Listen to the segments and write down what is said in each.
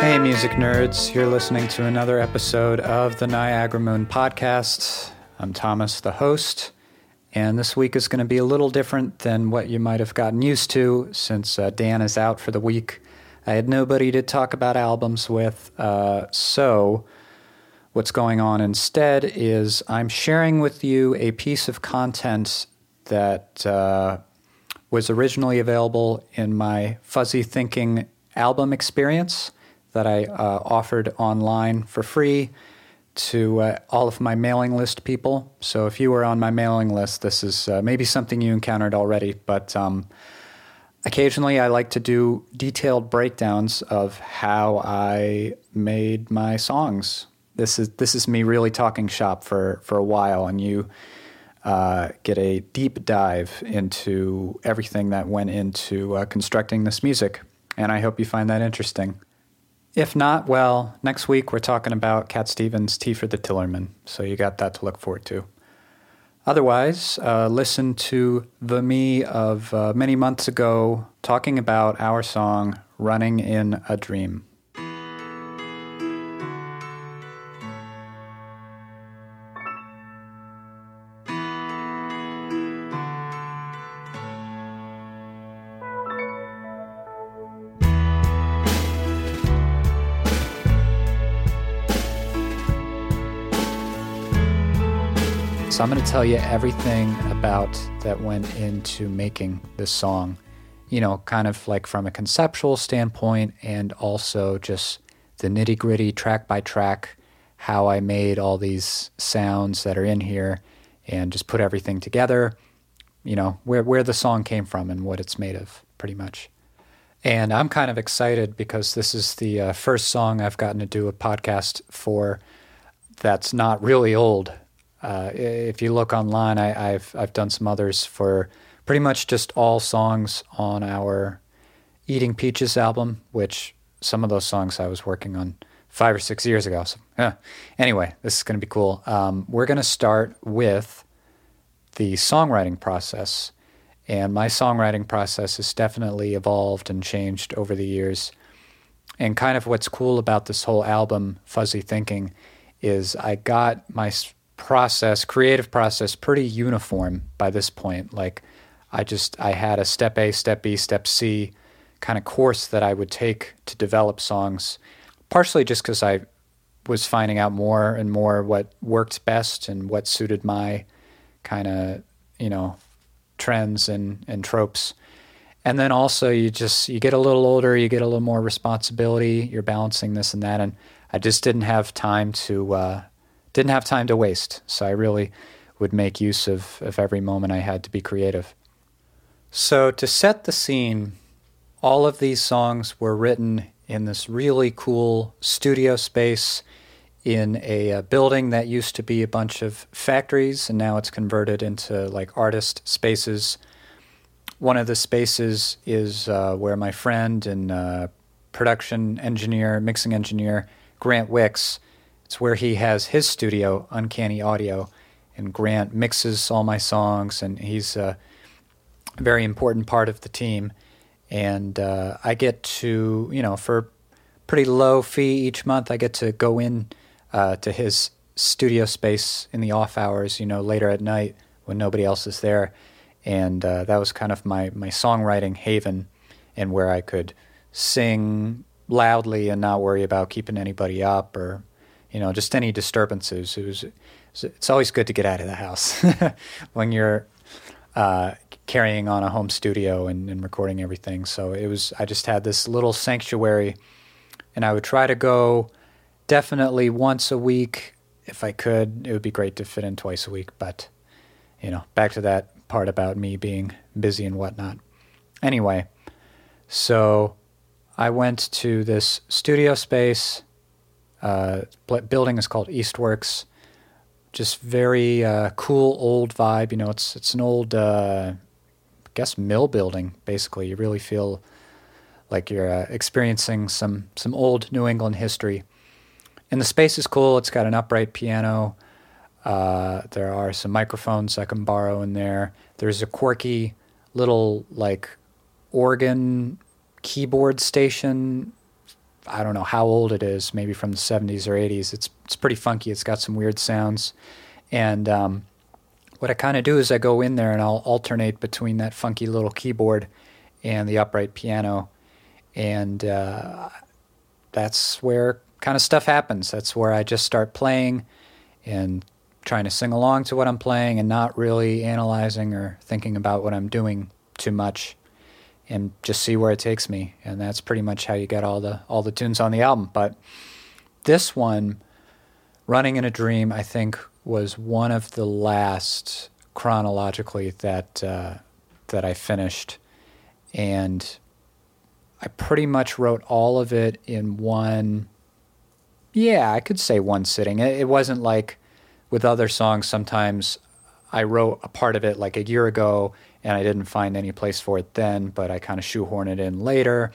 Hey, music nerds. You're listening to another episode of the Niagara Moon podcast. I'm Thomas, the host, and this week is going to be a little different than what you might have gotten used to since uh, Dan is out for the week. I had nobody to talk about albums with, uh, so what's going on instead is I'm sharing with you a piece of content that uh, was originally available in my Fuzzy Thinking album experience that I uh, offered online for free to uh, all of my mailing list people. So if you were on my mailing list, this is uh, maybe something you encountered already, but um, occasionally I like to do detailed breakdowns of how I made my songs. This is this is me really talking shop for for a while, and you uh, get a deep dive into everything that went into uh, constructing this music. And I hope you find that interesting. If not, well, next week we're talking about Cat Stevens' Tea for the Tillerman, so you got that to look forward to. Otherwise, uh, listen to the me of uh, many months ago talking about our song Running in a Dream. So I'm going to tell you everything about that went into making this song. You know, kind of like from a conceptual standpoint and also just the nitty gritty track by track, how I made all these sounds that are in here and just put everything together. You know, where, where the song came from and what it's made of, pretty much. And I'm kind of excited because this is the uh, first song I've gotten to do a podcast for that's not really old. Uh, if you look online, I, have I've done some others for pretty much just all songs on our Eating Peaches album, which some of those songs I was working on five or six years ago. So, yeah. Anyway, this is going to be cool. Um, we're going to start with the songwriting process. And my songwriting process has definitely evolved and changed over the years. And kind of what's cool about this whole album, Fuzzy Thinking, is I got my process, creative process, pretty uniform by this point. Like I just I had a step A, step B, step C kind of course that I would take to develop songs, partially just because I was finding out more and more what worked best and what suited my kind of you know trends and and tropes. And then also you just you get a little older, you get a little more responsibility, you're balancing this and that, and I just didn't have time to uh, didn't have time to waste. So I really would make use of, of every moment I had to be creative. So to set the scene, all of these songs were written in this really cool studio space in a, a, building that used to be a bunch of factories and now it's converted into like artist spaces. One of the spaces is uh, where my friend and uh, production engineer, mixing engineer, Grant Wicks, it's where he has his studio, Uncanny Audio, and Grant mixes all my songs, and he's a very important part of the team. And uh, I get to, you know, for pretty low fee each month, I get to go in uh, to his studio space in the off hours, you know, later at night when nobody else is there. And uh, that was kind of my, my songwriting haven and where I could sing loudly and not worry about keeping anybody up or you know, just any disturbances. It was, it's always good to get out of the house when you're uh, carrying on a home studio and, and, recording everything. So it was, I just had this little sanctuary, and I would try to go definitely once a week if I could. It would be great to fit in twice a week, but you know, back to that part about me being busy and whatnot. Anyway, so I went to this studio space uh, building is called Eastworks. Just very uh, cool old vibe. You know, it's it's an old, uh, I guess, mill building. Basically, you really feel like you're uh, experiencing some some old New England history. And the space is cool. It's got an upright piano. Uh, there are some microphones I can borrow in there. There's a quirky little like organ keyboard station. I don't know how old it is, maybe from the 70s or 80s. It's it's pretty funky. It's got some weird sounds, and um, what I kind of do is I go in there and I'll alternate between that funky little keyboard and the upright piano, and uh, that's where kind of stuff happens. That's where I just start playing and trying to sing along to what I'm playing and not really analyzing or thinking about what I'm doing too much and just see where it takes me. And that's pretty much how you get all the all the tunes on the album. But this one, Running in a Dream, I think was one of the last chronologically that uh, that I finished, and I pretty much wrote all of it in one. Yeah, I could say one sitting. It, it wasn't like with other songs. Sometimes I wrote a part of it like a year ago, and I didn't find any place for it then, but I kind of shoehorn it in later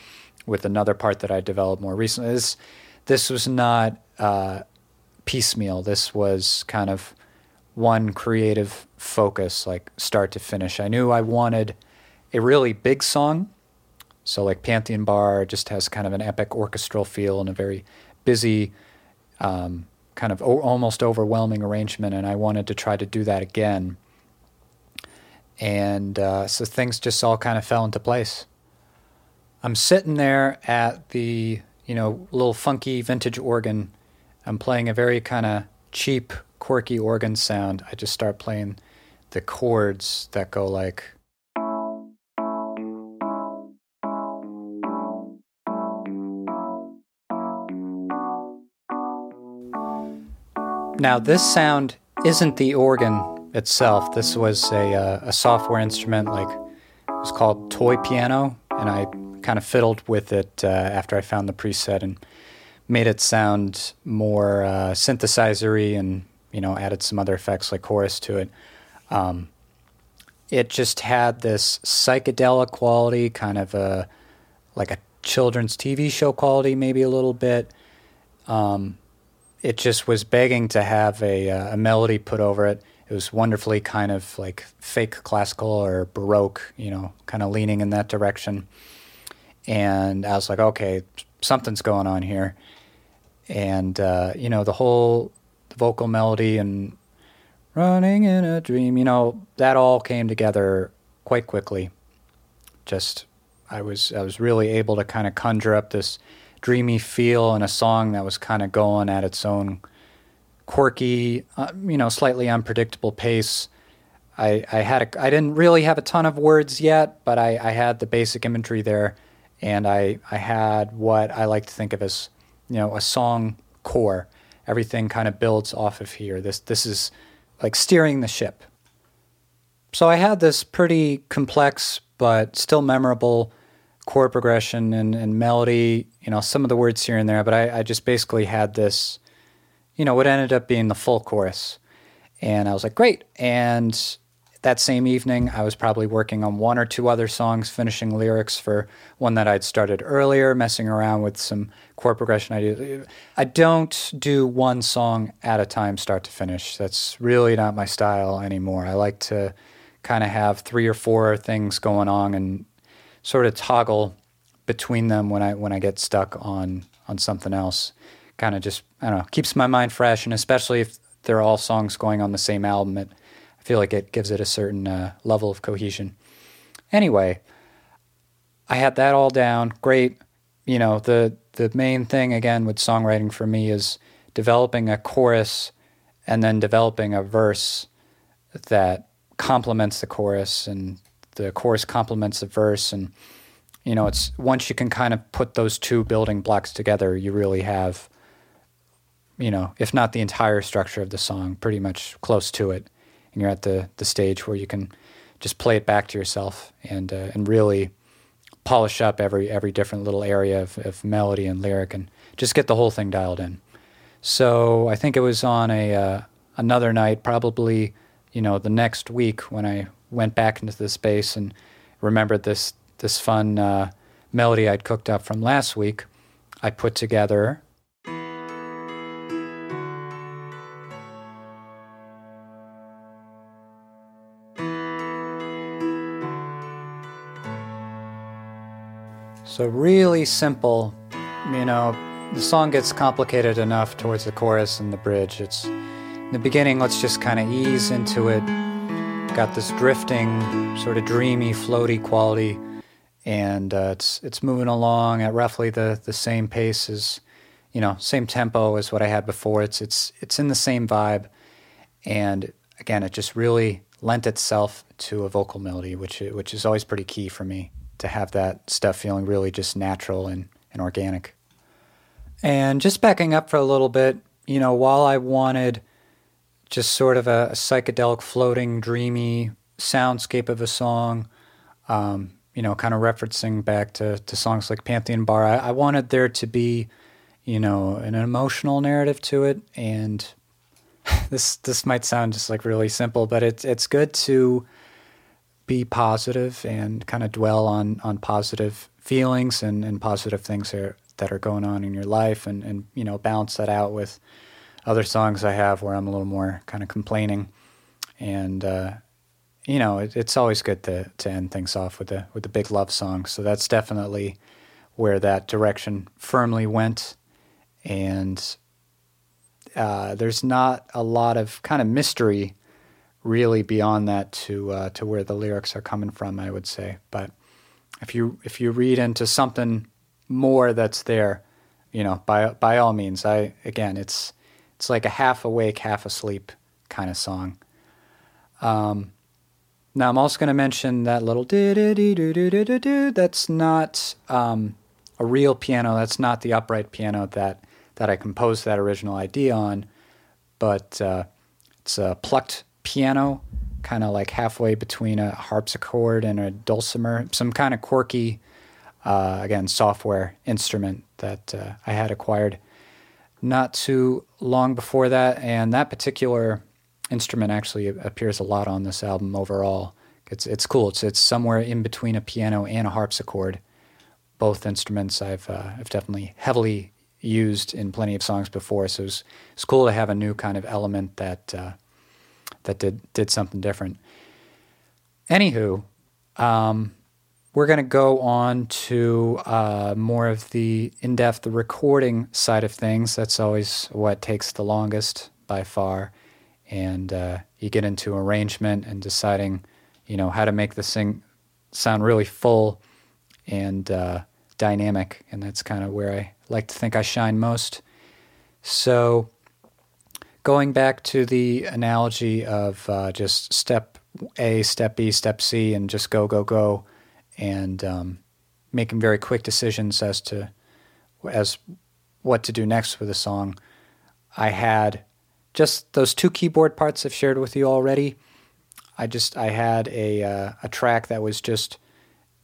with another part that I developed more recently. This, this was not uh, piecemeal. This was kind of one creative focus, like start to finish. I knew I wanted a really big song. So, like Pantheon Bar just has kind of an epic orchestral feel and a very busy, um, kind of o- almost overwhelming arrangement. And I wanted to try to do that again. And uh, so things just all kind of fell into place. I'm sitting there at the, you know, little funky vintage organ. I'm playing a very kind of cheap, quirky organ sound. I just start playing the chords that go like. Now, this sound isn't the organ itself. This was a, uh, a software instrument, like it was called Toy Piano, and I kind of fiddled with it uh, after I found the preset and made it sound more uh, synthesizery and you know added some other effects like chorus to it. Um, it just had this psychedelic quality, kind of a like a children's TV show quality, maybe a little bit. Um, it just was begging to have a, uh, a melody put over it. It was wonderfully kind of like fake classical or baroque, you know, kind of leaning in that direction. And I was like, okay, something's going on here. And, uh, you know, the whole vocal melody and running in a dream, you know, that all came together quite quickly. Just, I was, I was really able to kind of conjure up this dreamy feel in a song that was kind of going at its own quirky, uh, you know, slightly unpredictable pace. I, I had a, I didn't really have a ton of words yet, but I, I had the basic imagery there, and I, I had what I like to think of as, you know, a song core. Everything kind of builds off of here. This this is like steering the ship. So I had this pretty complex but still memorable chord progression and, and melody, you know, some of the words here and there, but I, I just basically had this, you know, what ended up being the full chorus. And I was like, great. And that same evening, I was probably working on one or two other songs, finishing lyrics for one that I'd started earlier, messing around with some chord progression ideas. I don't do one song at a time, start to finish. That's really not my style anymore. I like to kind of have three or four things going on and sort of toggle between them when I when I get stuck on on something else. Kind of just I don't know keeps my mind fresh, and especially if they're all songs going on the same album, it I feel like it gives it a certain uh, level of cohesion. Anyway, I had that all down. Great. You know the the main thing again with songwriting for me is developing a chorus and then developing a verse that complements the chorus and the chorus complements the verse and you know it's once you can kind of put those two building blocks together you really have you know if not the entire structure of the song pretty much close to it and you're at the the stage where you can just play it back to yourself and uh, and really polish up every every different little area of, of melody and lyric and just get the whole thing dialed in so i think it was on a uh, another night probably you know the next week when i went back into the space and remembered this this fun uh, melody I'd cooked up from last week. I put together So, really simple. You know, the song gets complicated enough towards the chorus and the bridge. It's in the beginning, let's just kind of ease into it. Got this drifting, sort of dreamy, floaty quality, and uh, it's it's moving along at roughly the, the same pace as, you know, same tempo as what I had before. It's it's it's in the same vibe, and again, it just really lent itself to a vocal melody, which which is always pretty key for me to have that stuff feeling really just natural and, and organic. And just backing up for a little bit, you know, while I wanted just sort of a, a psychedelic, floating, dreamy soundscape of a song, um, you know, kind of referencing back to, to songs like Pantheon Bar, I, I wanted there to be, you know, an emotional narrative to it. And this this might sound just like really simple, but it's it's good to be positive and kind of dwell on on positive feelings and, and positive things that are, that are going on in your life and, and you know balance that out with other songs I have where I'm a little more kind of complaining. And uh, you know it, it's always good to, to end things off with a with a big love song. So that's definitely where that direction firmly went. And uh, there's not a lot of kind of mystery really beyond that to uh, to where the lyrics are coming from. I would say, but if you if you read into something more that's there, you know, by by all means. I again, it's it's like a half awake, half asleep kind of song. Um, now I'm also going to mention that little do do do do do do do. That's not um, a real piano. That's not the upright piano that that I composed that original idea on, but uh, it's a plucked piano, kind of like halfway between a harpsichord and a dulcimer, some kind of quirky, uh, again, software instrument that uh, I had acquired not too long before that. And that particular instrument actually appears a lot on this album overall. It's, it's cool. It's, it's somewhere in between a piano and a harpsichord. Both instruments I've, uh, I've definitely heavily used in plenty of songs before. So it's, it's cool to have a new kind of element that uh, that did did something different. Anywho, um, we're going to go on to uh, more of the in depth recording side of things. That's always what takes the longest by far. And uh, you get into arrangement and deciding, you know, how to make the thing sound really full and uh, dynamic. And that's kind of where I like to think I shine most. So going back to the analogy of uh, just step A, step B, step C, and just go, go, go, and um, making very quick decisions as to as what to do next with a song. I had just those two keyboard parts I've shared with you already. I just I had a uh, a track that was just,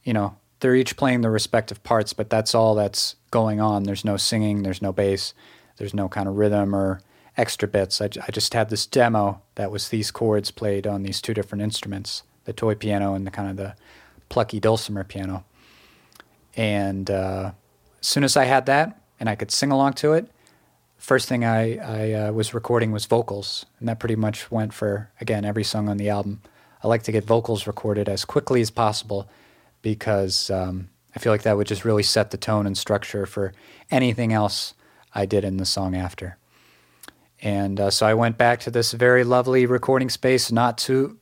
you know, they're each playing their respective parts, but that's all that's going on. There's no singing, there's no bass, there's no kind of rhythm or extra bits. I, I just had this demo that was these chords played on these two different instruments, the toy piano and the kind of the plucky dulcimer piano. And uh, as soon as I had that and I could sing along to it, first thing I, I uh, was recording was vocals, and that pretty much went for again every song on the album. I like to get vocals recorded as quickly as possible because um, I feel like that would just really set the tone and structure for anything else I did in the song after. And uh, so I went back to this very lovely recording space, not too,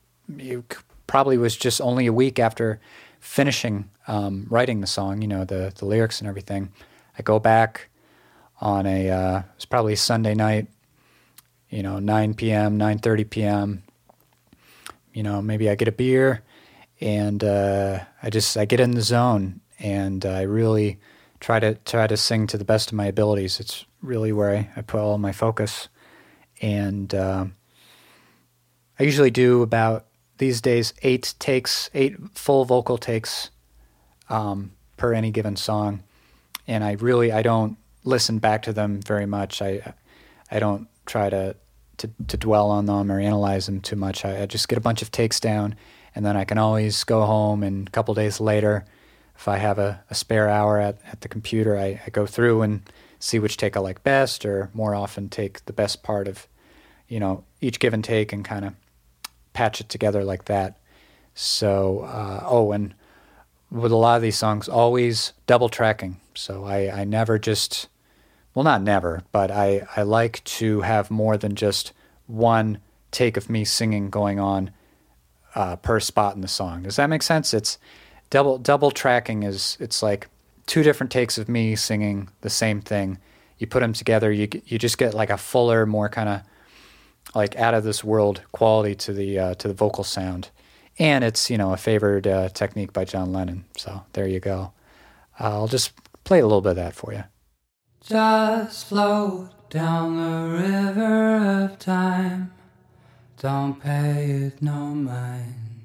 probably was just only a week after finishing um, writing the song, you know, the, the lyrics and everything. I go back on a, uh, it's probably Sunday night, you know, 9 p.m., 9.30 p.m., you know, maybe I get a beer and uh, I just, I get in the zone and I really try to, try to sing to the best of my abilities. It's really where I, I put all my focus and uh, I usually do about these days eight takes, eight full vocal takes um, per any given song, and I really I don't listen back to them very much. I I don't try to to, to dwell on them or analyze them too much. I, I just get a bunch of takes down, and then I can always go home and a couple days later, if I have a, a spare hour at, at the computer, I, I go through and see which take I like best, or more often take the best part of, you know, each give and take and kind of patch it together like that. So, uh, oh, and with a lot of these songs, always double tracking. So I, I never just, well, not never, but I, I like to have more than just one take of me singing going on uh, per spot in the song. Does that make sense? It's double double tracking is it's like two different takes of me singing the same thing. You put them together, you you just get like a fuller, more kind of like out of this world quality to the uh, to the vocal sound, and it's you know a favored uh, technique by John Lennon. So there you go. I'll just play a little bit of that for you. Just float down the river of time. Don't pay it no mind.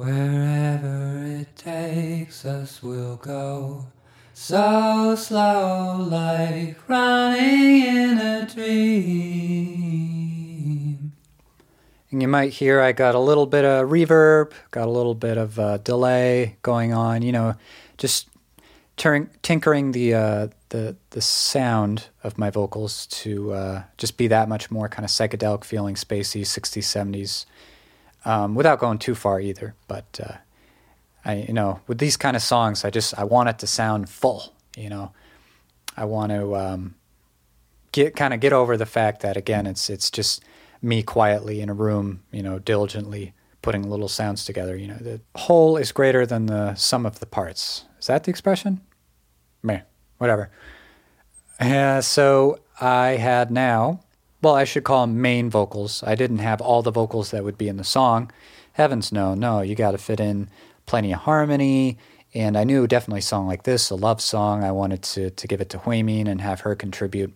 Wherever it takes us, we'll go. So slow, like running in a dream. And you might hear I got a little bit of reverb, got a little bit of uh, delay going on. You know, just tinkering the uh, the the sound of my vocals to uh, just be that much more kind of psychedelic feeling, spacey, 60s, 70s, um, without going too far either. But uh, I, you know, with these kind of songs, I just I want it to sound full. You know, I want to um, get kind of get over the fact that again, it's it's just me quietly in a room, you know, diligently putting little sounds together. You know, the whole is greater than the sum of the parts. Is that the expression? meh, whatever. Uh, so I had now, well, I should call them main vocals. I didn't have all the vocals that would be in the song. Heavens no, no, you got to fit in plenty of harmony. And I knew definitely a song like this, a love song, I wanted to, to give it to Huimin and have her contribute.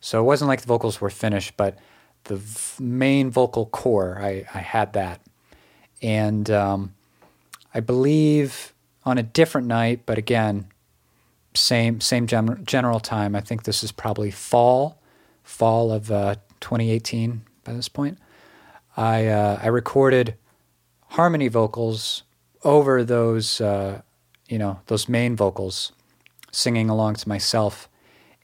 So it wasn't like the vocals were finished, but the v- main vocal core, I, I had that. And um, I believe on a different night, but again, same same gen- general time. I think this is probably fall, fall of uh, 2018 by this point. I uh, I recorded harmony vocals over those uh, you know those main vocals, singing along to myself,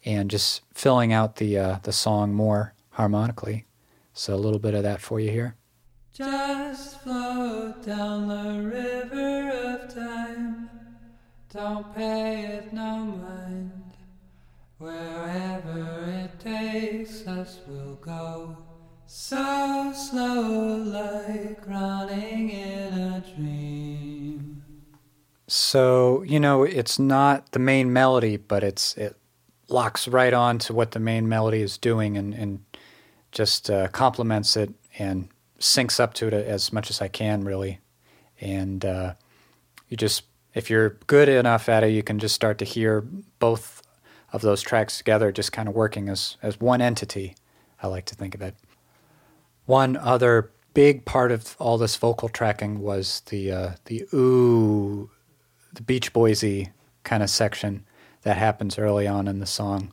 and just filling out the uh, the song more harmonically. So a little bit of that for you here. Just float down the river of time don't pay it no mind. Wherever takes us, we'll go. So slow, like running in a dream. So, you know, it's not the main melody, but it's it locks right on to what the main melody is doing and, and just uh, complements it and syncs up to it as much as I can, really. And uh, you just if you're good enough at it, you can just start to hear both of those tracks together, just kind of working as as one entity. I like to think of it. One other big part of all this vocal tracking was the uh, the ooh, the Beach Boysy kind of section that happens early on in the song.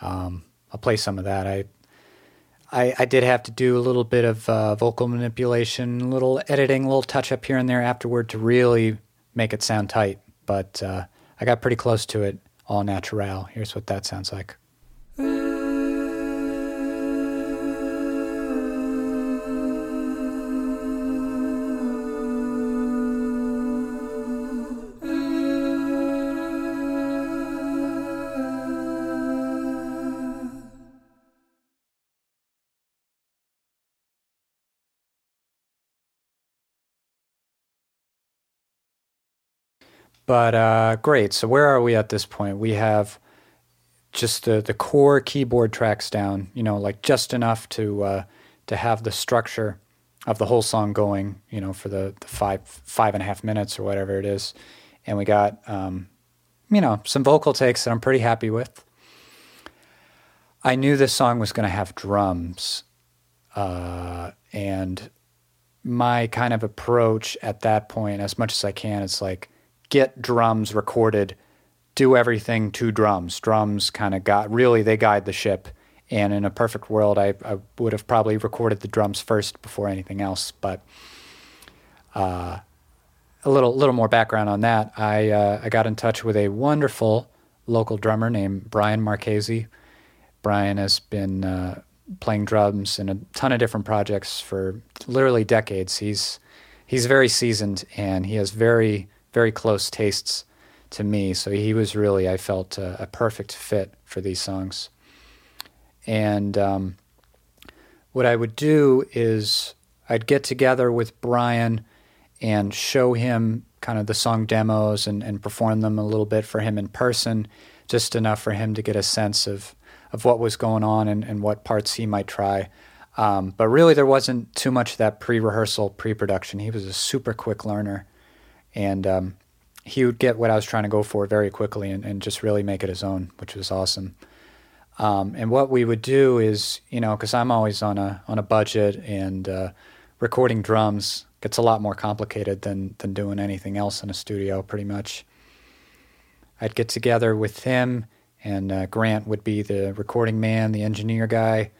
Um, I'll play some of that. I, I, I did have to do a little bit of uh, vocal manipulation, a little editing, a little touch up here and there afterward to really make it sound tight, but uh, I got pretty close to it all natural. Here's what that sounds like. But uh, great. So where are we at this point? We have just the the core keyboard tracks down. You know, like just enough to uh, to have the structure of the whole song going. You know, for the, the five five and a half minutes or whatever it is. And we got um, you know some vocal takes that I'm pretty happy with. I knew this song was going to have drums, uh, and my kind of approach at that point, as much as I can, it's like get drums recorded, do everything to drums. Drums kind of got really they guide the ship. And in a perfect world, I, I would have probably recorded the drums first before anything else. But uh, a little little more background on that. I uh, I got in touch with a wonderful local drummer named Brian Marchese. Brian has been uh, playing drums in a ton of different projects for literally decades. He's he's very seasoned and he has very very close tastes to me. So he was really, I felt, a, a perfect fit for these songs. And um, what I would do is I'd get together with Brian and show him kind of the song demos and, and perform them a little bit for him in person, just enough for him to get a sense of, of what was going on and, and what parts he might try. Um, but really, there wasn't too much of that pre rehearsal, pre production. He was a super quick learner. And um, he would get what I was trying to go for very quickly and, and just really make it his own, which was awesome. Um, and what we would do is, you know, because I'm always on a on a budget, and uh, recording drums gets a lot more complicated than than doing anything else in a studio. Pretty much, I'd get together with him, and uh, Grant would be the recording man, the engineer guy,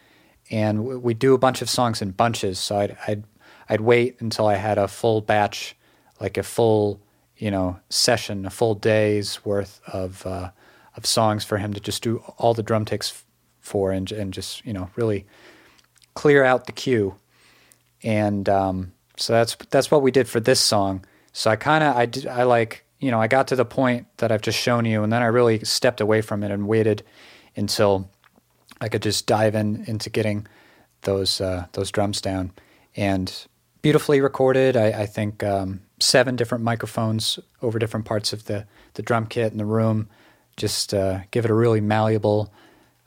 and we'd do a bunch of songs in bunches. So I'd I'd I'd wait until I had a full batch, like a full you know session, a full day's worth of uh, of songs for him to just do all the drum takes for and and just you know really clear out the queue. And um, so that's that's what we did for this song. So I kind of I did I like you know I got to the point that I've just shown you, and then I really stepped away from it and waited until I could just dive in into getting those uh, those drums down and beautifully recorded. I, I think um, seven different microphones over different parts of the, the drum kit in the room. Just uh, give it a really malleable,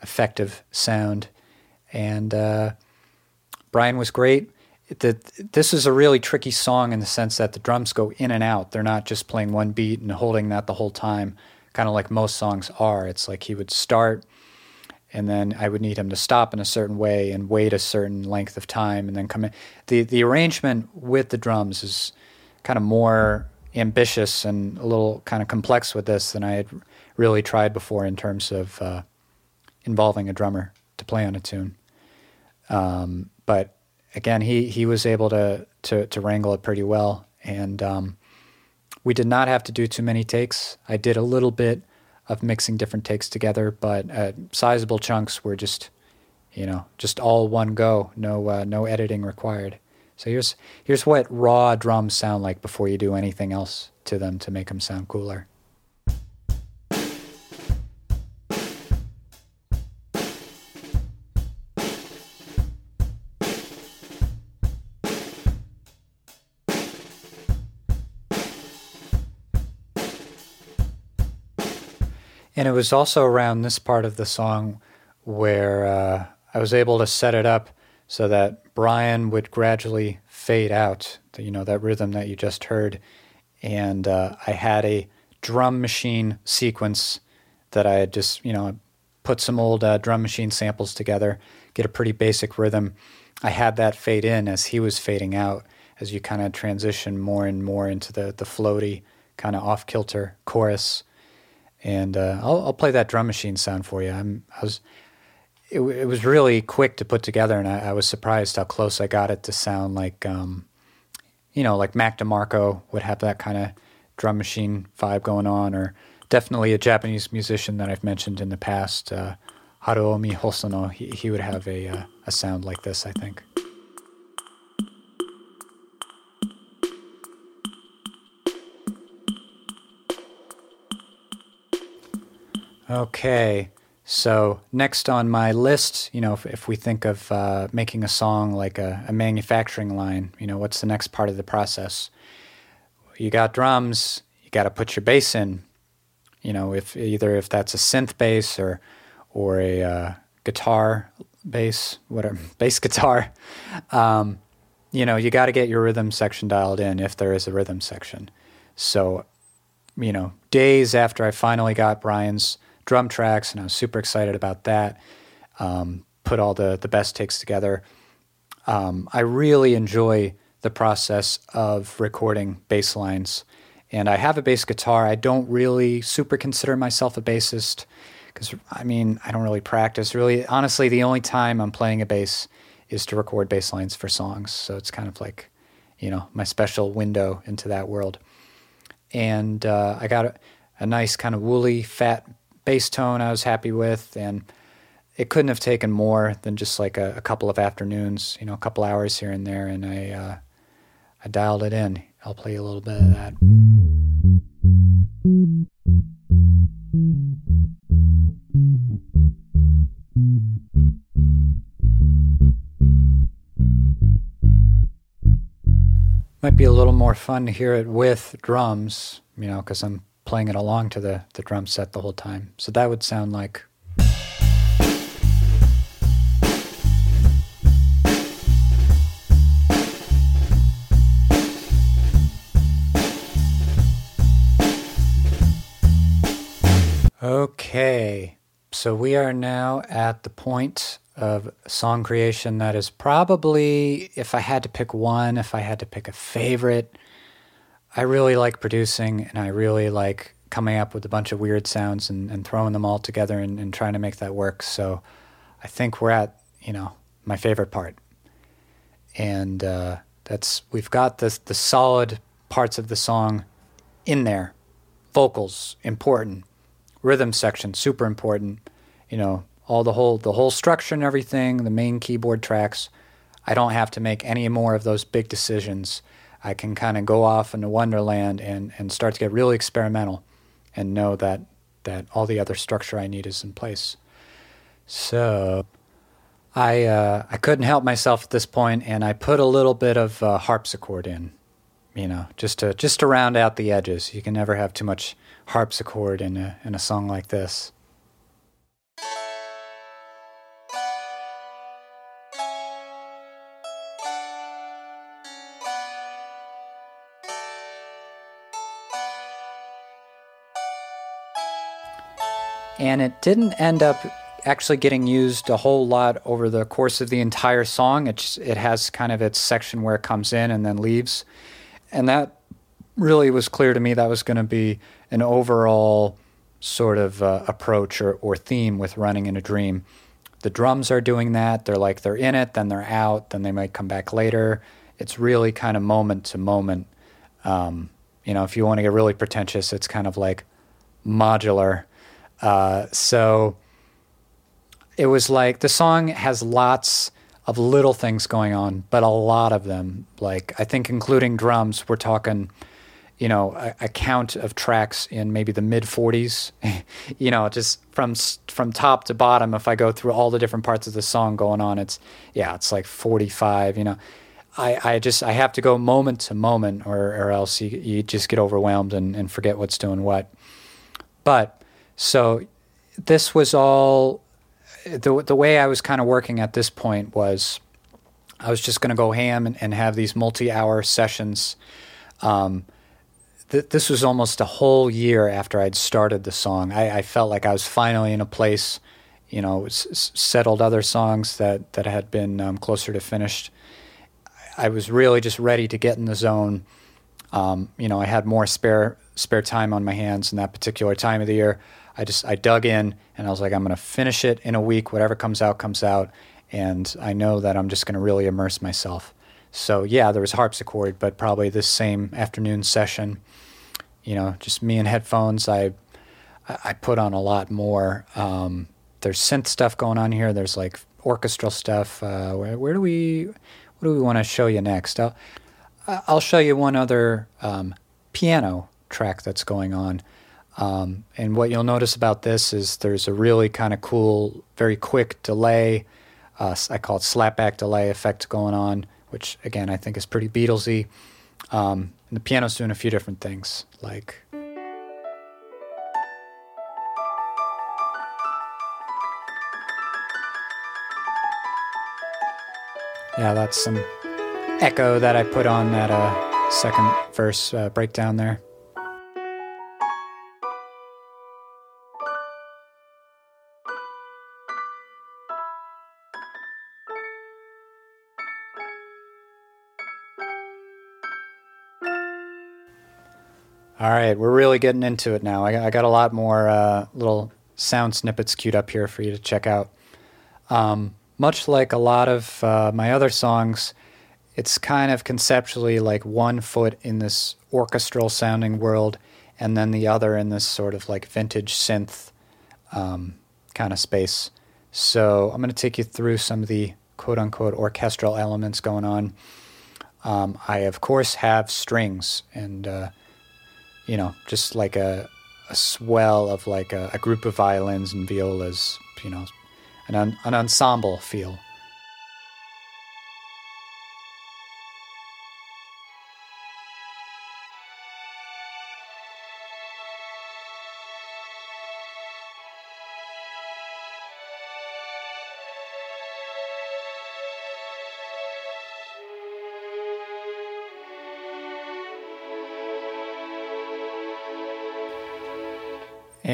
effective sound. And uh, Brian was great. The, this is a really tricky song in the sense that the drums go in and out. They're not just playing one beat and holding that the whole time, kind of like most songs are. It's like he would start and then I would need him to stop in a certain way and wait a certain length of time and then come in. The the arrangement with the drums is kind of more ambitious and a little kind of complex with this than I had really tried before in terms of uh, involving a drummer to play on a tune. Um, but again, he he was able to to to wrangle it pretty well, and um, we did not have to do too many takes. I did a little bit of mixing different takes together, but uh, sizable chunks were just, you know, just all one go, no uh, no editing required. So here's here's what raw drums sound like before you do anything else to them to make them sound cooler. And it was also around this part of the song where uh, I was able to set it up so that Brian would gradually fade out, you know, that rhythm that you just heard. And uh, I had a drum machine sequence that I had just, you know, put some old uh, drum machine samples together, get a pretty basic rhythm. I had that fade in as he was fading out, as you kind of transition more and more into the, the floaty, kind of off kilter chorus and uh, I'll, I'll, play that drum machine sound for you. I'm, I was, it, it was really quick to put together, and I, I, was surprised how close I got it to sound like, um, you know, like Mac DeMarco would have that kind of drum machine vibe going on, or definitely a Japanese musician that I've mentioned in the past, uh, Haruomi Hosono. He, he would have a, uh, a sound like this, I think. Okay, so next on my list, you know, if, if we think of uh, making a song like a, a, manufacturing line, you know, what's the next part of the process? You got drums, you got to put your bass in. You know, if either if that's a synth bass or or a uh, guitar bass, whatever bass guitar, um, you know, you got to get your rhythm section dialed in if there is a rhythm section. So, you know, days after I finally got Brian's drum tracks, and I was super excited about that. Um, put all the the best takes together. Um, I really enjoy the process of recording bass lines, and I have a bass guitar. I don't really super consider myself a bassist because I mean I don't really practice. Really, honestly, the only time I'm playing a bass is to record bass lines for songs. So it's kind of like, you know, my special window into that world. And uh, I got a, a nice kind of woolly, fat bass tone I was happy with, and it couldn't have taken more than just like a, a couple of afternoons, you know, a couple hours here and there, and I uh, I dialed it in. I'll play a little bit of that. Might be a little more fun to hear it with drums, you know, because I'm playing it along to the, the drum set the whole time. So that would sound like. Okay, so we are now at the point of song creation that is probably, if I had to pick one, if I had to pick a favorite, I really like producing and I really like coming up with a bunch of weird sounds and, and throwing them all together and, and trying to make that work. So I think we're at, you know, my favorite part. And uh, that's, we've got the, the solid parts of the song in there. Vocals, important. Rhythm section, super important. You know, all the whole the whole structure and everything, the main keyboard tracks. I don't have to make any more of those big decisions. I can kind of go off into Wonderland and, and start to get really experimental and know that that all the other structure I need is in place. So I uh, I couldn't help myself at this point, and I put a little bit of uh, harpsichord in, you know, just to just to round out the edges. You can never have too much harpsichord in a in a song like this. And it didn't end up actually getting used a whole lot over the course of the entire song. It just, it has kind of its section where it comes in and then leaves, and that really was clear to me that was going to be an overall sort of uh, approach or, or theme with running in a dream. The drums are doing that. They're like they're in it, then they're out, then they might come back later. It's really kind of moment to moment. Um, you know, if you want to get really pretentious, it's kind of like modular uh, so it was like the song has lots of little things going on, but a lot of them, like I think including drums, we're talking, you know, a, a count of tracks in maybe the mid 40s, you know, just from from top to bottom. If I go through all the different parts of the song going on, it's yeah, it's like 45. You know, I, I just I have to go moment to moment, or or else you you just get overwhelmed and, and forget what's doing what. But so this was all the the way I was kind of working at this point was I was just going to go ham and, and, have these multi-hour sessions. Um, th- this was almost a whole year after I'd started the song. I, I felt like I was finally in a place, you know, s- settled other songs that that had been um, closer to finished. I was really just ready to get in the zone. Um, you know, I had more spare spare time on my hands in that particular time of the year. I just I dug in and I was like, I'm going to finish it in a week. Whatever comes out comes out, and I know that I'm just going to really immerse myself. So yeah, there was harpsichord, but probably this same afternoon session, you know, just me and headphones. I I put on a lot more. Um, there's synth stuff going on here. There's like orchestral stuff. Uh, where, where, do we what do we want to show you next? I'll I'll show you one other um, piano track that's going on. Um, and what you'll notice about this is there's a really kind of cool, very quick delay. Uh, I call it slapback delay effect going on, which again I think is pretty Beatlesy. Um, and the piano's doing a few different things, like. Yeah, that's some echo that I put on that uh, second verse uh, breakdown there. All right, we're really getting into it now. I, I got a lot more uh, little sound snippets queued up here for you to check out. Um, much like a lot of uh, my other songs, it's kind of conceptually like one foot in this orchestral sounding world, and then the other in this sort of like vintage synth um, kind of space. So I'm going to take you through some of the quote unquote orchestral elements going on. Um, I, of course, have strings and uh, you know, just like a, a swell of like a, a group of violins and violas, you know, an, an ensemble feel.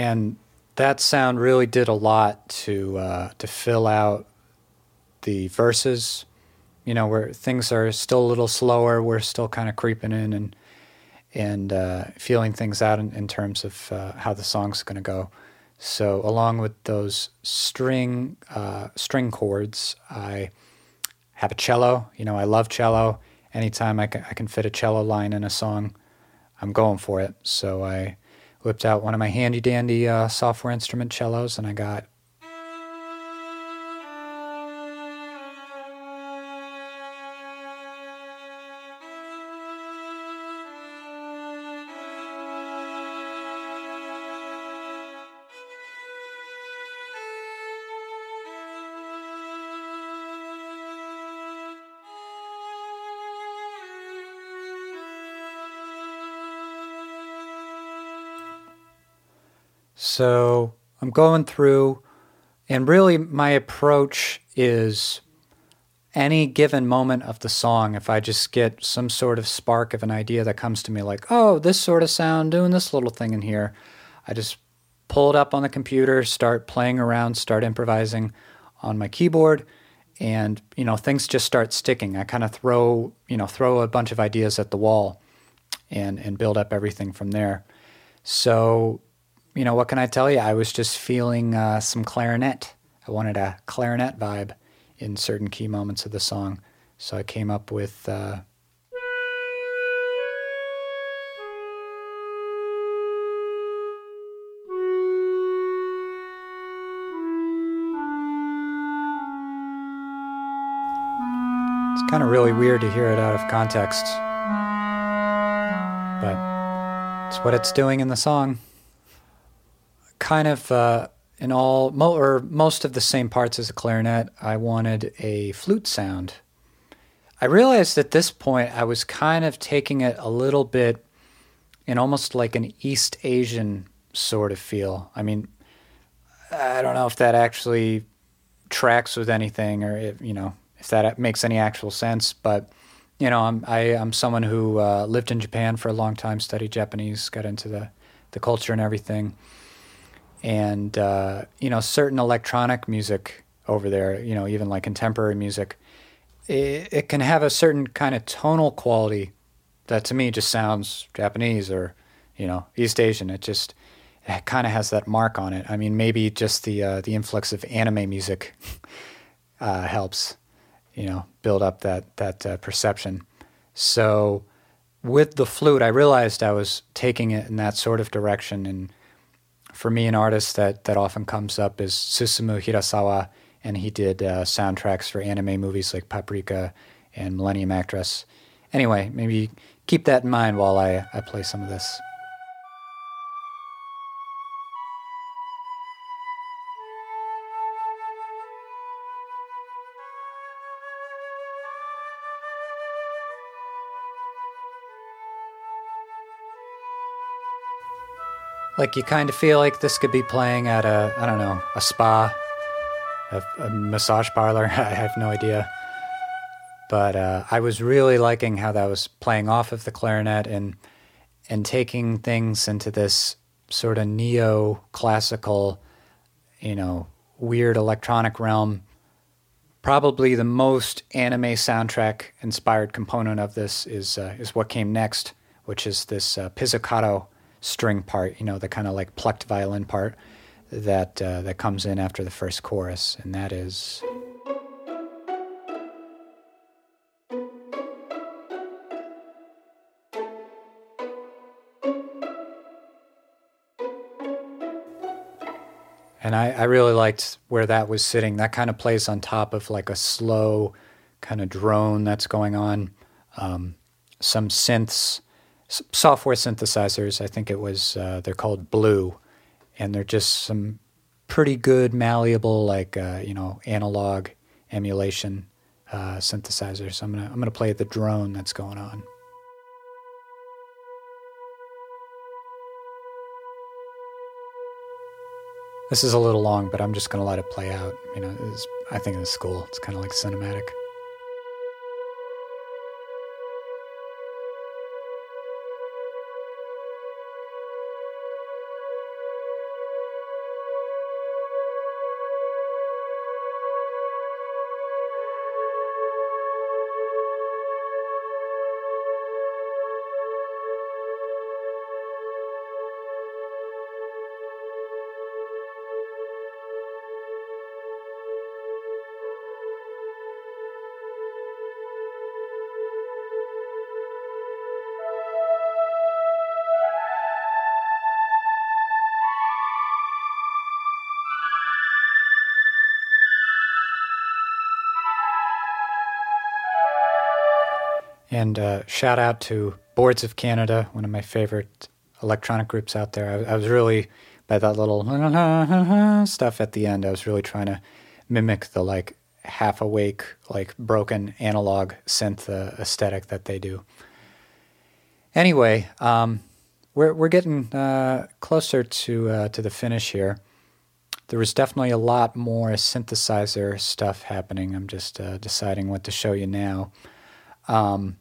And that sound really did a lot to uh, to fill out the verses. You know, where things are still a little slower, we're still kind of creeping in and and uh, feeling things out in, in terms of uh, how the song's going to go. So, along with those string uh, string chords, I have a cello. You know, I love cello. Anytime I can, I can fit a cello line in a song, I'm going for it. So I whipped out one of my handy dandy uh, software instrument cellos, and I got So I'm going through, and really my approach is any given moment of the song, if I just get some sort of spark of an idea that comes to me, like, oh, this sort of sound, doing this little thing in here, I just pull it up on the computer, start playing around, start improvising on my keyboard, and you know things just start sticking. I kind of throw you know throw a bunch of ideas at the wall, and and build up everything from there. So you know, what can I tell you? I was just feeling uh, some clarinet. I wanted a clarinet vibe in certain key moments of the song. So I came up with. Uh, it's kind of really weird to hear it out of context, but it's what it's doing in the song kind of uh, in all mo- or most of the same parts as a clarinet. I wanted a flute sound. I realized at this point I was kind of taking it a little bit in almost like an East Asian sort of feel. I mean, I don't know if that actually tracks with anything or if, you know if that makes any actual sense, but you know, I'm I, am i am someone who uh, lived in Japan for a long time, studied Japanese, got into the the culture and everything and uh, you know certain electronic music over there you know even like contemporary music it, it, can have a certain kind of tonal quality that to me just sounds japanese or you know east asian. It just it kind of has that mark on it. I mean maybe just the uh, the influx of anime music uh, helps you know build up that that uh, perception. So with the flute i realized i was taking it in that sort of direction and for me, an artist that, that often comes up is Susumu Hirasawa, and he did uh, soundtracks for anime movies like Paprika and Millennium Actress. Anyway, maybe keep that in mind while I, I play some of this. Like you kind of feel like this could be playing at a I don't know a spa, a, a massage parlor. I have no idea. But uh, I was really liking how that was playing off of the clarinet and and taking things into this sort of neo classical, you know, weird electronic realm. Probably the most anime soundtrack inspired component of this is uh, is what came next, which is this uh, pizzicato string part, you know, the kind of like plucked violin part that uh, that comes in after the first chorus, and that is. And I, I really liked where that was sitting. That kind of plays on top of like a slow kind of drone that's going on. Um, some synths software synthesizers. I think it was uh, they're called Blue, and they're just some pretty good malleable like uh, you know analog emulation uh, synthesizers. So I'm gonna I'm gonna play the drone that's going on. This is a little long, but I'm just gonna let it play out. You know, I think it's cool. It's kind of like cinematic. And uh, shout out to Boards of Canada, one of my favorite electronic groups out there. I, I was really, by that little stuff at the end, I was really trying to mimic the like half awake, like broken analog synth uh, aesthetic that they do. Anyway, um, we're we're getting uh, closer to uh, to the finish here. There was definitely a lot more synthesizer stuff happening. I'm just uh, deciding what to show you now. Um,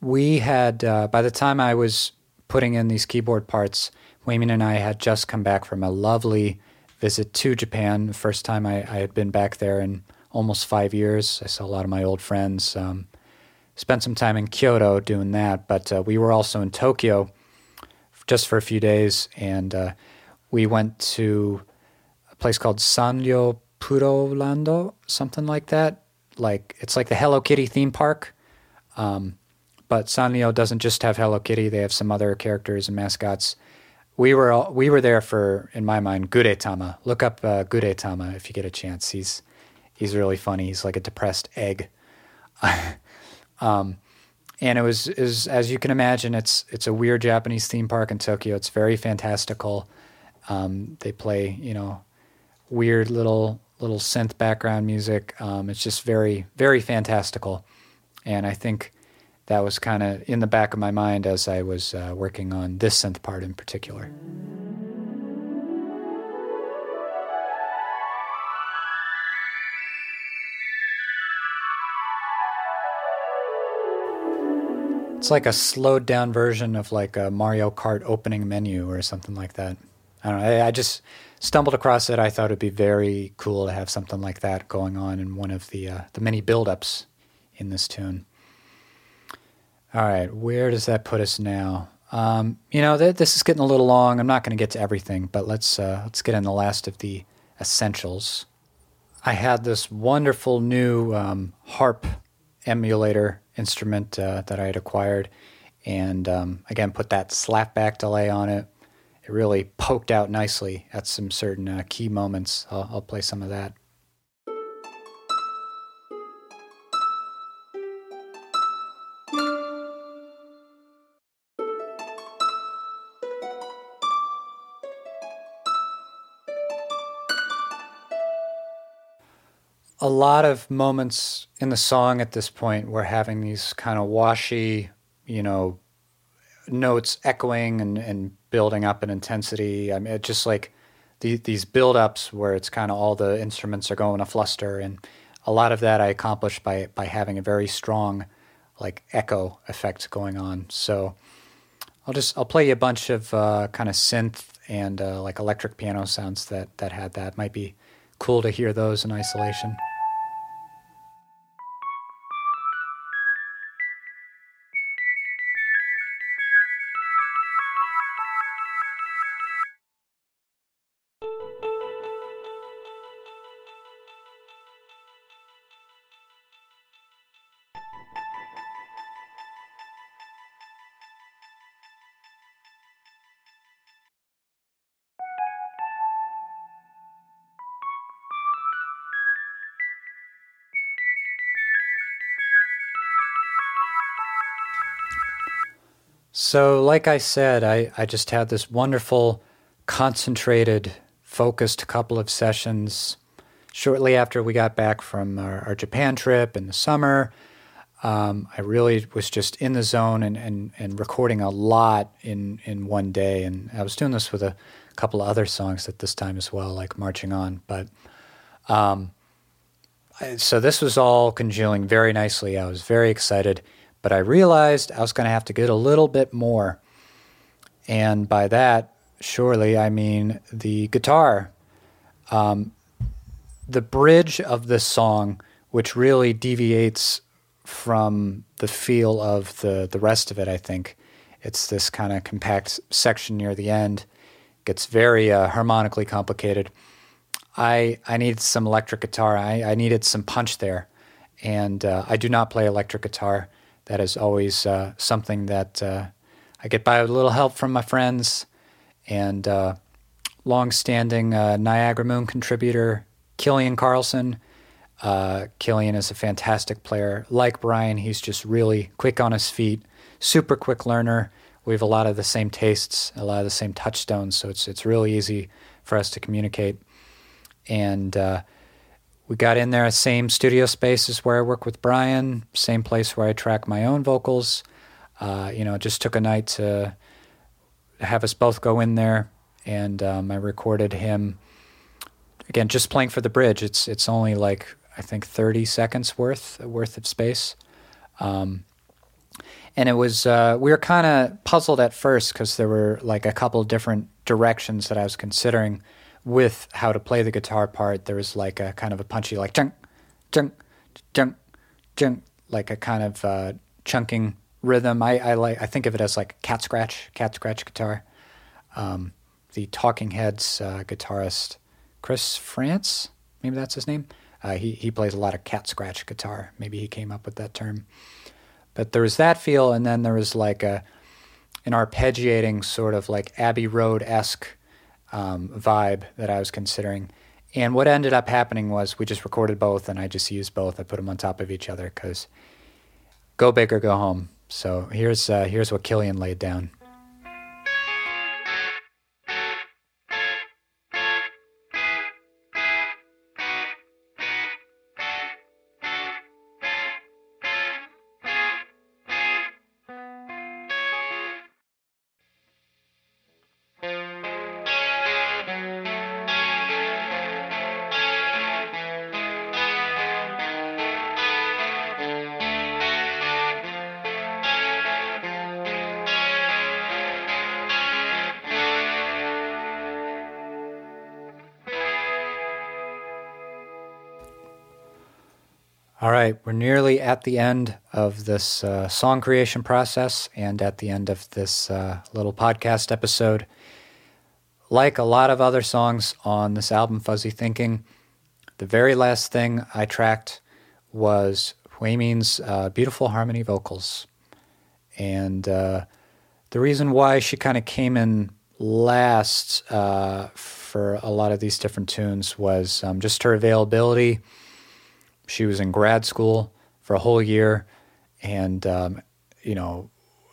we had uh, by the time I was putting in these keyboard parts, Huimin and I had just come back from a lovely visit to Japan. The first time I, I had been back there in almost five years. I saw a lot of my old friends. Um, spent some time in Kyoto doing that, but uh, we were also in Tokyo just for a few days, and uh, we went to a place called Sanyo Puro Lando, something like that. Like it's like the Hello Kitty theme park. Um, but Sanrio doesn't just have Hello Kitty; they have some other characters and mascots. We were all, we were there for, in my mind, Gudetama. Look up uh, Gudetama if you get a chance. He's he's really funny. He's like a depressed egg. um, and it was is as you can imagine, it's it's a weird Japanese theme park in Tokyo. It's very fantastical. Um, they play you know weird little little synth background music. Um, it's just very very fantastical, and I think that was kind of in the back of my mind as I was uh, working on this synth part in particular. It's like a slowed down version of like a Mario Kart opening menu or something like that. I don't know. I, I just stumbled across it. I thought it'd be very cool to have something like that going on in one of the uh, the many build-ups in this tune. All right, where does that put us now? Um, you know, th- this is getting a little long. I'm not going to get to everything, but let's uh, let's get in the last of the essentials. I had this wonderful new um, harp emulator instrument uh, that I had acquired, and um, again put that slapback delay on it. It really poked out nicely at some certain uh, key moments. I'll, I'll play some of that. A lot of moments in the song at this point we're having these kind of washy you know notes echoing and, and building up in intensity. I mean it's just like the, these build-ups where it's kind of all the instruments are going a fluster and a lot of that i accomplished by by having a very strong like echo effect going on. So i'll just i'll play you a bunch of uh, kind of synth and uh, like electric piano sounds that that had that. Might be cool to hear those in isolation So, like I said, I, I just had this wonderful, concentrated, focused couple of sessions shortly after we got back from our, our Japan trip in the summer. Um, I really was just in the zone and, and, and recording a lot in, in one day. And I was doing this with a couple of other songs at this time as well, like Marching On. But um, so this was all congealing very nicely. I was very excited. But I realized I was going to have to get a little bit more. And by that, surely I mean the guitar. Um, the bridge of this song, which really deviates from the feel of the, the rest of it, I think. It's this kind of compact section near the end. Gets very uh, harmonically complicated. I I needed some electric guitar. I, I needed some punch there, and uh, I do not play electric guitar that is always uh, something that uh, I get by with a little help from my friends and uh, long-standing uh, Niagara Moon contributor Killian Carlson Uh, Killian is a fantastic player. Like Brian, he's just really quick on his feet, super quick learner. We have a lot of the same tastes, a lot of the same touchstones, so it's it's really easy for us to communicate. And uh, we got in there, same studio space as where I work with Brian, same place where I track my own vocals. Uh, you know, it just took a night to have us both go in there, and um, I recorded him again, just playing for the bridge. It's it's only like I think 30 seconds worth worth of space. Um, and it was uh, we were kind of puzzled at first because there were like a couple different directions that I was considering with how to play the guitar part, there was like a kind of a punchy, like junk, junk, junk, junk, like a kind of uh, chunking rhythm. I, I like I think of it as like cat scratch, cat scratch guitar. Um, the Talking Heads uh, guitarist Chris Frantz, maybe that's his name. Uh, he he plays a lot of cat scratch guitar. Maybe he came up with that term. But there was that feel, and then there was like a an arpeggiating sort of like Abbey Road esque um, vibe that I was considering. And what ended up happening was we just recorded both, and I just used both. I put them on top of each other because go big or go home. So here's uh, here's what Killian laid down. All right, we're nearly at the end of this uh, song creation process and at the end of this uh, little podcast episode. Like a lot of other songs on this album, Fuzzy Thinking, the very last thing I tracked was Huimin's uh, beautiful harmony vocals. And uh, the reason why she kind of came in last uh, for a lot of these different tunes was um, just her availability she was in grad school for a whole year, and um, you know,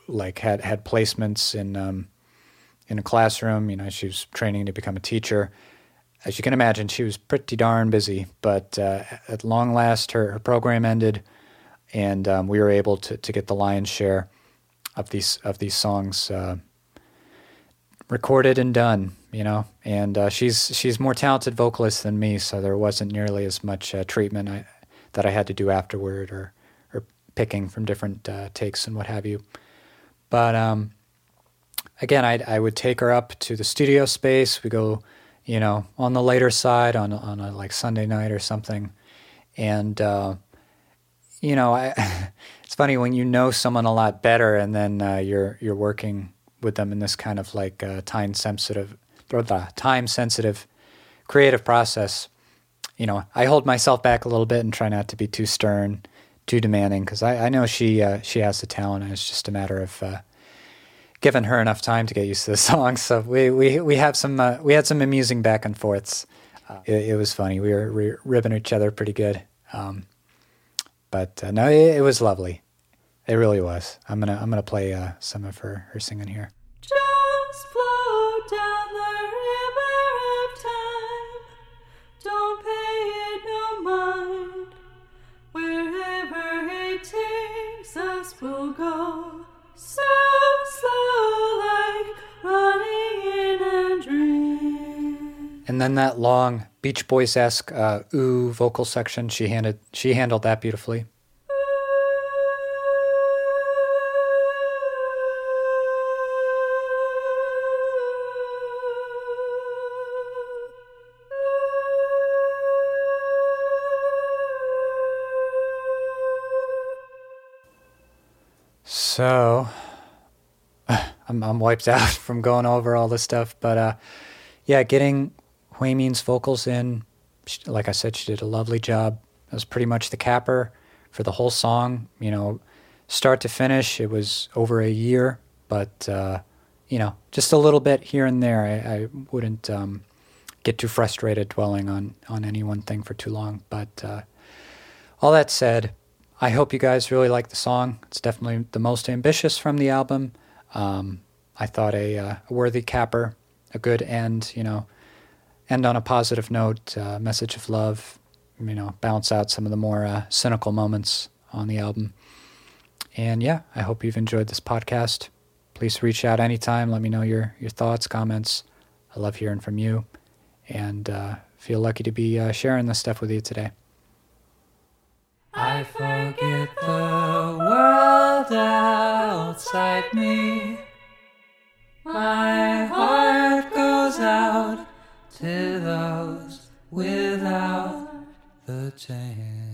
like had had placements in um, in a classroom. You know, she was training to become a teacher. As you can imagine, she was pretty darn busy. But uh, at long last, her, her program ended, and um, we were able to, to get the lion's share of these of these songs uh, recorded and done. You know, and uh, she's she's more talented vocalist than me, so there wasn't nearly as much uh, treatment. I, that I had to do afterward or or picking from different uh, takes and what have you. But um, again, I I would take her up to the studio space. We go, you know, on the later side on on a like Sunday night or something, and uh, you know, I, it's funny when you know someone a lot better and then uh, you're you're working with them in this kind of like uh, time sensitive time sensitive creative process you know, I hold myself back a little bit and try not to be too stern, too demanding, because I, I know she uh, she has the talent, and it's just a matter of uh, giving her enough time to get used to the song. So we we we have some uh, we had some amusing back and forths. Uh, it, it, was funny. We were, we were, ribbing each other pretty good, um, but uh, no, it, it, was lovely. It really was. I'm gonna I'm gonna play uh, some of her her singing here. We'll go. So slow, like running in a dream. And then that long Beach Boys esque uh, ooh vocal section, she handed she handled that beautifully. So I'm, I'm wiped out from going over all this stuff. But uh, yeah, getting Huimin's vocals in, like I said, she did a lovely job. It was pretty much the capper for the whole song. You know, start to finish, it was over a year, but uh, you know, just a little bit here and there. I, I wouldn't um, get too frustrated dwelling on on any one thing for too long. But uh, all that said, I hope you guys really like the song. It's definitely the most ambitious from the album. Um, I thought a, uh, a, worthy capper, a good end, you know, end on a positive note, uh, message of love, you know, balance out some of the more uh, cynical moments on the album. And yeah, I hope you've enjoyed this podcast. Please reach out anytime. Let me know your, your thoughts, comments. I love hearing from you and uh, feel lucky to be uh, sharing this stuff with you today. I forget the world outside me. My heart goes out to those without the chain.